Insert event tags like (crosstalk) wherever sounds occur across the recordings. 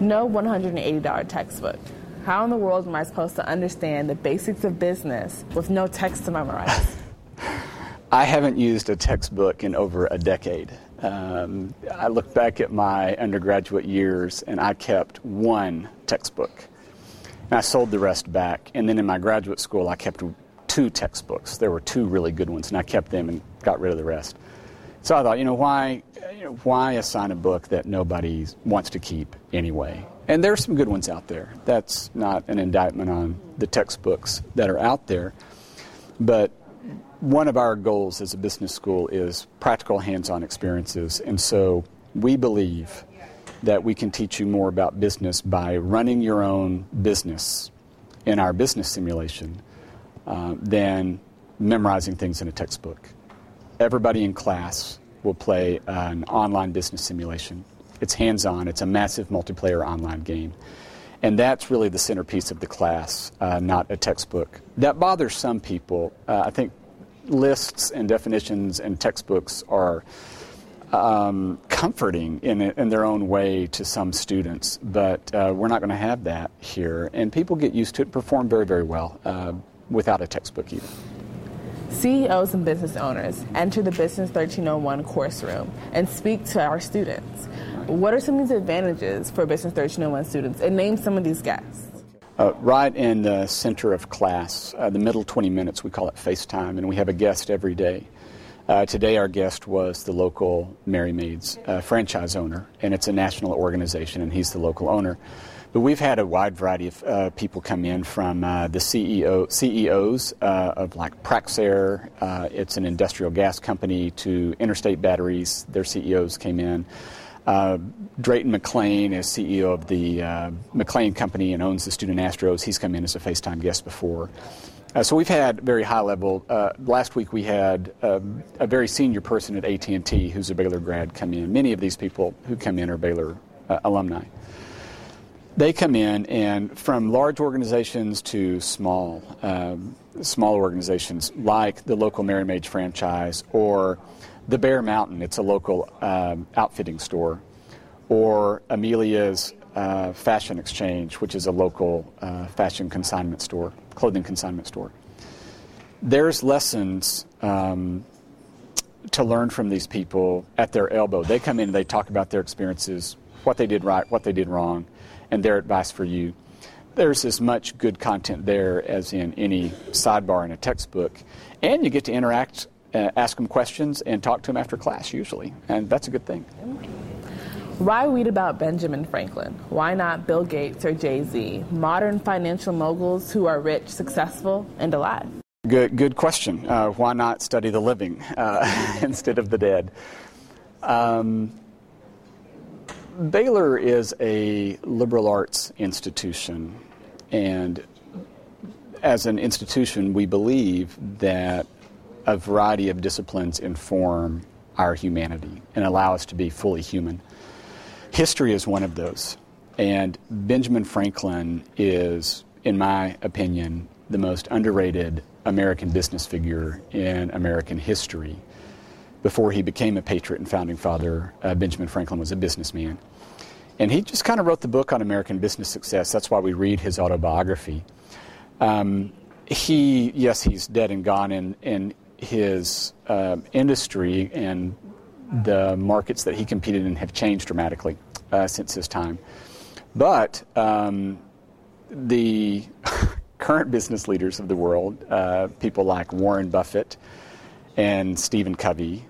No $180 textbook. How in the world am I supposed to understand the basics of business with no text to memorize? (laughs) I haven't used a textbook in over a decade. Um, I look back at my undergraduate years and I kept one textbook. And I sold the rest back. And then in my graduate school, I kept two textbooks. There were two really good ones, and I kept them and got rid of the rest. So I thought, you know, why, you know, why assign a book that nobody wants to keep anyway? And there are some good ones out there. That's not an indictment on the textbooks that are out there. But one of our goals as a business school is practical hands on experiences. And so we believe that we can teach you more about business by running your own business in our business simulation uh, than memorizing things in a textbook. Everybody in class will play an online business simulation. It's hands on, it's a massive multiplayer online game. And that's really the centerpiece of the class, uh, not a textbook. That bothers some people. Uh, I think lists and definitions and textbooks are um, comforting in, in their own way to some students, but uh, we're not going to have that here. And people get used to it, perform very, very well uh, without a textbook either. CEOs and business owners enter the Business 1301 course room and speak to our students. What are some of these advantages for Business 1301 students? And name some of these guests. Uh, right in the center of class, uh, the middle 20 minutes, we call it FaceTime, and we have a guest every day. Uh, today, our guest was the local Merry Maids uh, franchise owner, and it's a national organization, and he's the local owner. But we've had a wide variety of uh, people come in from uh, the CEO, CEOs uh, of like Praxair, uh, it's an industrial gas company, to Interstate Batteries, their CEOs came in. Drayton McLane is CEO of the McLane Company and owns the Houston Astros. He's come in as a FaceTime guest before. Uh, so we've had very high level. Uh, last week we had um, a very senior person at AT&T who's a Baylor grad come in. Many of these people who come in are Baylor uh, alumni they come in and from large organizations to small um, small organizations like the local Merry Maids franchise or the Bear Mountain, it's a local um, outfitting store, or Amelia's uh, Fashion Exchange, which is a local uh, fashion consignment store, clothing consignment store. There's lessons um, to learn from these people at their elbow. They come in, and they talk about their experiences, what they did right, what they did wrong and their advice for you. There's as much good content there as in any sidebar in a textbook, and you get to interact, uh, ask them questions, and talk to them after class usually, and that's a good thing. Why read about Benjamin Franklin? Why not Bill Gates or Jay Z, modern financial moguls who are rich, successful, and alive? Good, good question. Uh, why not study the living uh, (laughs) instead of the dead? Um, Baylor is a liberal arts institution, and as an institution, we believe that a variety of disciplines inform our humanity and allow us to be fully human. History is one of those, and Benjamin Franklin is, in my opinion, the most underrated American business figure in American history. Before he became a patriot and founding father, uh, Benjamin Franklin was a businessman. And he just kind of wrote the book on American business success. That's why we read his autobiography. Um, he, yes, he's dead and gone, in, and his uh, industry and the markets that he competed in have changed dramatically uh, since his time. But um, the (laughs) current business leaders of the world, uh, people like Warren Buffett and Stephen Covey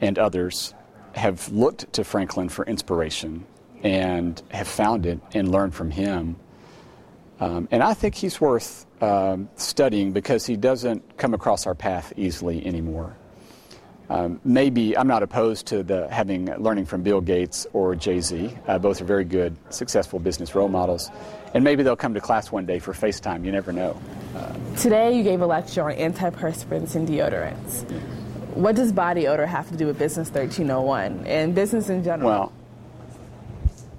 and others, have looked to Franklin for inspiration and have found it and learned from him. Um, and I think he's worth um, studying because he doesn't come across our path easily anymore. Um, maybe I'm not opposed to the having learning from Bill Gates or Jay Z. Uh, both are very good, successful business role models, and maybe they'll come to class one day for FaceTime. You never know. Uh, Today, you gave a lecture on antiperspirants and deodorants. What does body odor have to do with Business 1301 and business in general? Well,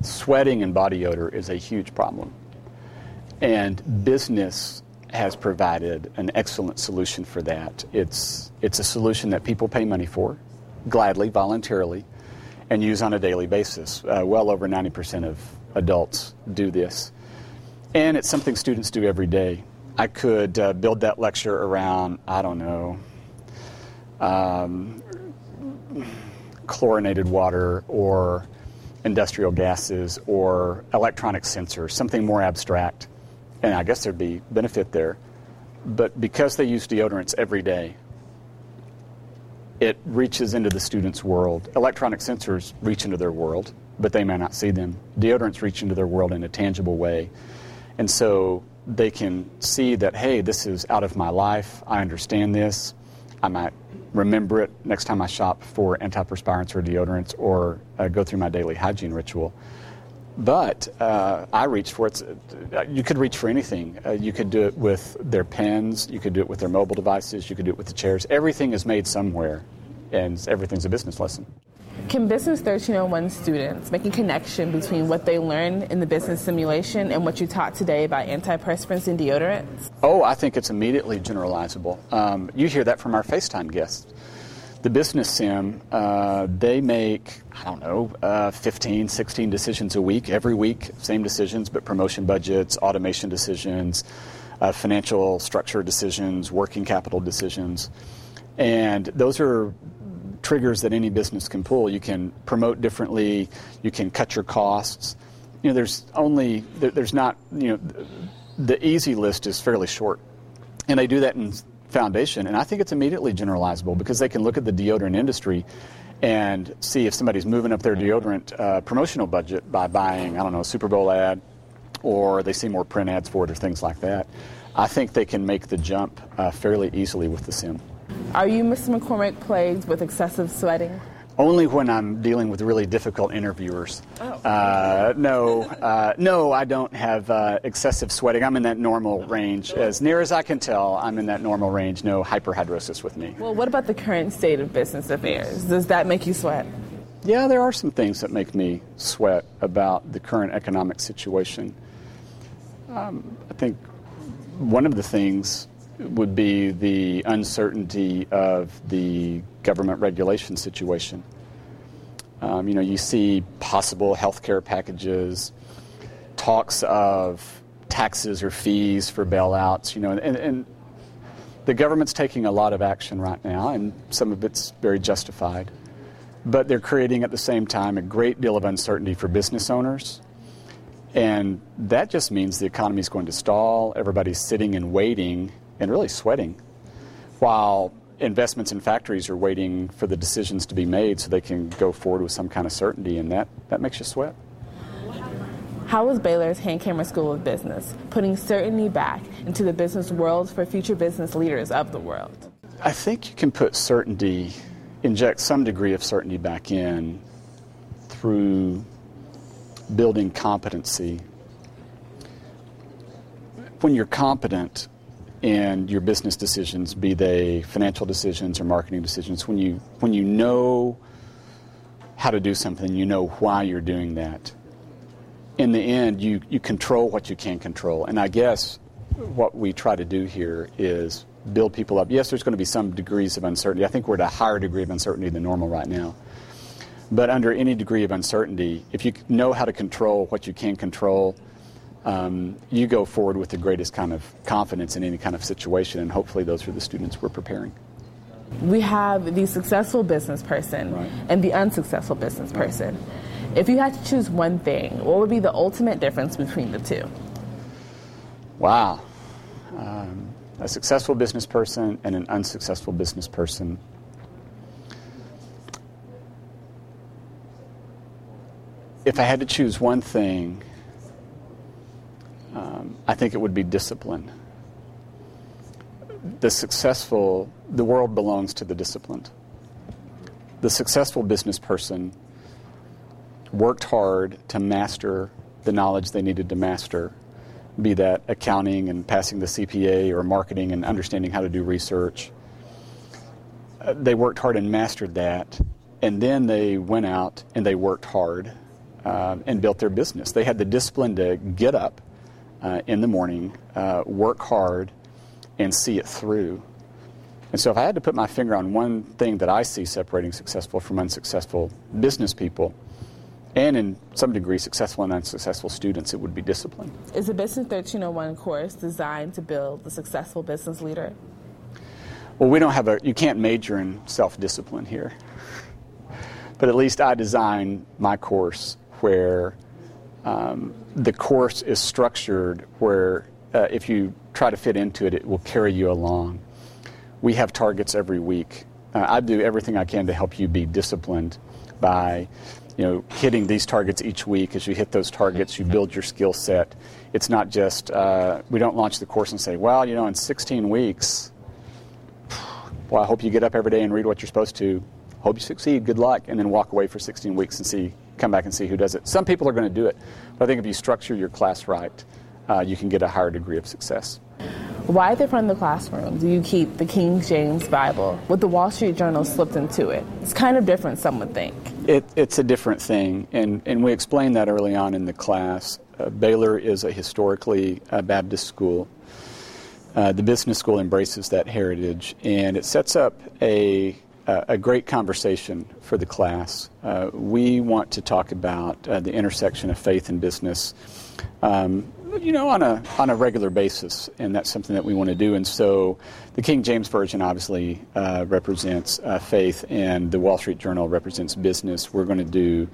sweating and body odor is a huge problem. And business has provided an excellent solution for that. It's, it's a solution that people pay money for, gladly, voluntarily, and use on a daily basis. Uh, well over 90% of adults do this. And it's something students do every day. I could uh, build that lecture around, I don't know, um, chlorinated water or industrial gases or electronic sensors, something more abstract. And I guess there'd be benefit there. But because they use deodorants every day, it reaches into the student's world. Electronic sensors reach into their world, but they may not see them. Deodorants reach into their world in a tangible way. And so they can see that, hey, this is out of my life. I understand this. I might remember it next time I shop for antiperspirants or deodorants or uh, go through my daily hygiene ritual. But uh, I reach for it. Uh, you could reach for anything. Uh, you could do it with their pens. You could do it with their mobile devices. You could do it with the chairs. Everything is made somewhere, and everything's a business lesson. Can Business 1301 students make a connection between what they learn in the business simulation and what you taught today about antiperspirants and deodorants? Oh, I think it's immediately generalizable. Um, you hear that from our FaceTime guests. The business sim, uh, they make, I don't know, uh, 15, 16 decisions a week, every week, same decisions, but promotion budgets, automation decisions, uh, financial structure decisions, working capital decisions. And those are triggers that any business can pull. You can promote differently. You can cut your costs. You know, there's only there, there's not you know the easy list is fairly short, and they do that in foundation. And I think it's immediately generalizable because they can look at the deodorant industry and see if somebody's moving up their deodorant uh, promotional budget by buying I don't know a Super Bowl ad, or they see more print ads for it or things like that. I think they can make the jump uh, fairly easily with the sim. Are you, Mr. McCormick, plagued with excessive sweating? Only when I'm dealing with really difficult interviewers. Oh. Uh, no, uh, no, I don't have uh, excessive sweating. I'm in that normal range. As near as I can tell, I'm in that normal range. No hyperhidrosis with me. Well, what about the current state of business affairs? Does that make you sweat? Yeah, there are some things that make me sweat about the current economic situation. Um, I think one of the things would be the uncertainty of the government regulation situation. Um, you know, you see possible health care packages, talks of taxes or fees for bailouts, you know, and, and the government's taking a lot of action right now, and some of it's very justified. But they're creating at the same time a great deal of uncertainty for business owners. And that just means the economy is going to stall. Everybody's sitting and waiting and really sweating while investments in factories are waiting for the decisions to be made so they can go forward with some kind of certainty, and that, that makes you sweat. How is Baylor's Hankamer School of Business putting certainty back into the business world for future business leaders of the world? I think you can put certainty, inject some degree of certainty back in through building competency. When you're competent, and your business decisions, be they financial decisions or marketing decisions, when you when you know how to do something, you know why you're doing that. In the end, you, you control what you can control. And I guess what we try to do here is build people up. Yes, there's going to be some degrees of uncertainty. I think we're at a higher degree of uncertainty than normal right now. But under any degree of uncertainty, if you know how to control what you can control, um, you go forward with the greatest kind of confidence in any kind of situation, and hopefully those are the students we're preparing. We have the successful business person right. and the unsuccessful business person. Right. If you had to choose one thing, what would be the ultimate difference between the two? Wow. Um, a successful business person and an unsuccessful business person. If I had to choose one thing, um, I think it would be discipline. The successful, the world belongs to the disciplined. The successful business person worked hard to master the knowledge they needed to master, be that accounting and passing the CPA or marketing and understanding how to do research. They worked hard and mastered that, and then they went out and they worked hard uh, and built their business. They had the discipline to get up uh, in the morning, uh, work hard, and see it through. And so, if I had to put my finger on one thing that I see separating successful from unsuccessful business people, and in some degree, successful and unsuccessful students, it would be discipline. Is the Business 1301 course designed to build the successful business leader? Well, we don't have a, you can't major in self discipline here. But at least I designed my course where um, the course is structured where uh, if you try to fit into it, it will carry you along. We have targets every week. Uh, I do everything I can to help you be disciplined by you know, hitting these targets each week. As you hit those targets, you build your skill set. It's not just, uh, we don't launch the course and say, well, you know, in 16 weeks, well, I hope you get up every day and read what you're supposed to. Hope you succeed. Good luck. And then walk away for 16 weeks and see, come back and see who does it. Some people are going to do it. But I think if you structure your class right, uh, you can get a higher degree of success. Why at the front of the classroom do you keep the King James Bible with the Wall Street Journal slipped into it? It's kind of different, some would think. It, it's a different thing, and, and we explained that early on in the class. Uh, Baylor is a historically uh, Baptist school. Uh, the business school embraces that heritage, and it sets up a, a great conversation for the class. Uh, we want to talk about uh, the intersection of faith and business. Um, you know, on a on a regular basis, and that's something that we want to do. And so, the King James Version obviously uh, represents uh, faith, and the Wall Street Journal represents business. We're going to do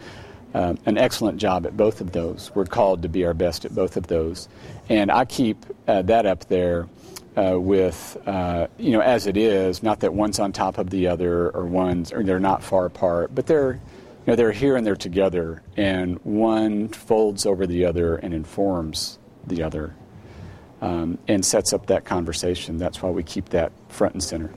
um, an excellent job at both of those. We're called to be our best at both of those, and I keep that up there. Uh, with uh, you know, as it is, not that one's on top of the other, or one's, or they're not far apart, but they're you know, they're here and they're together, and one folds over the other and informs the other um, and sets up that conversation. That's why we keep that front and center.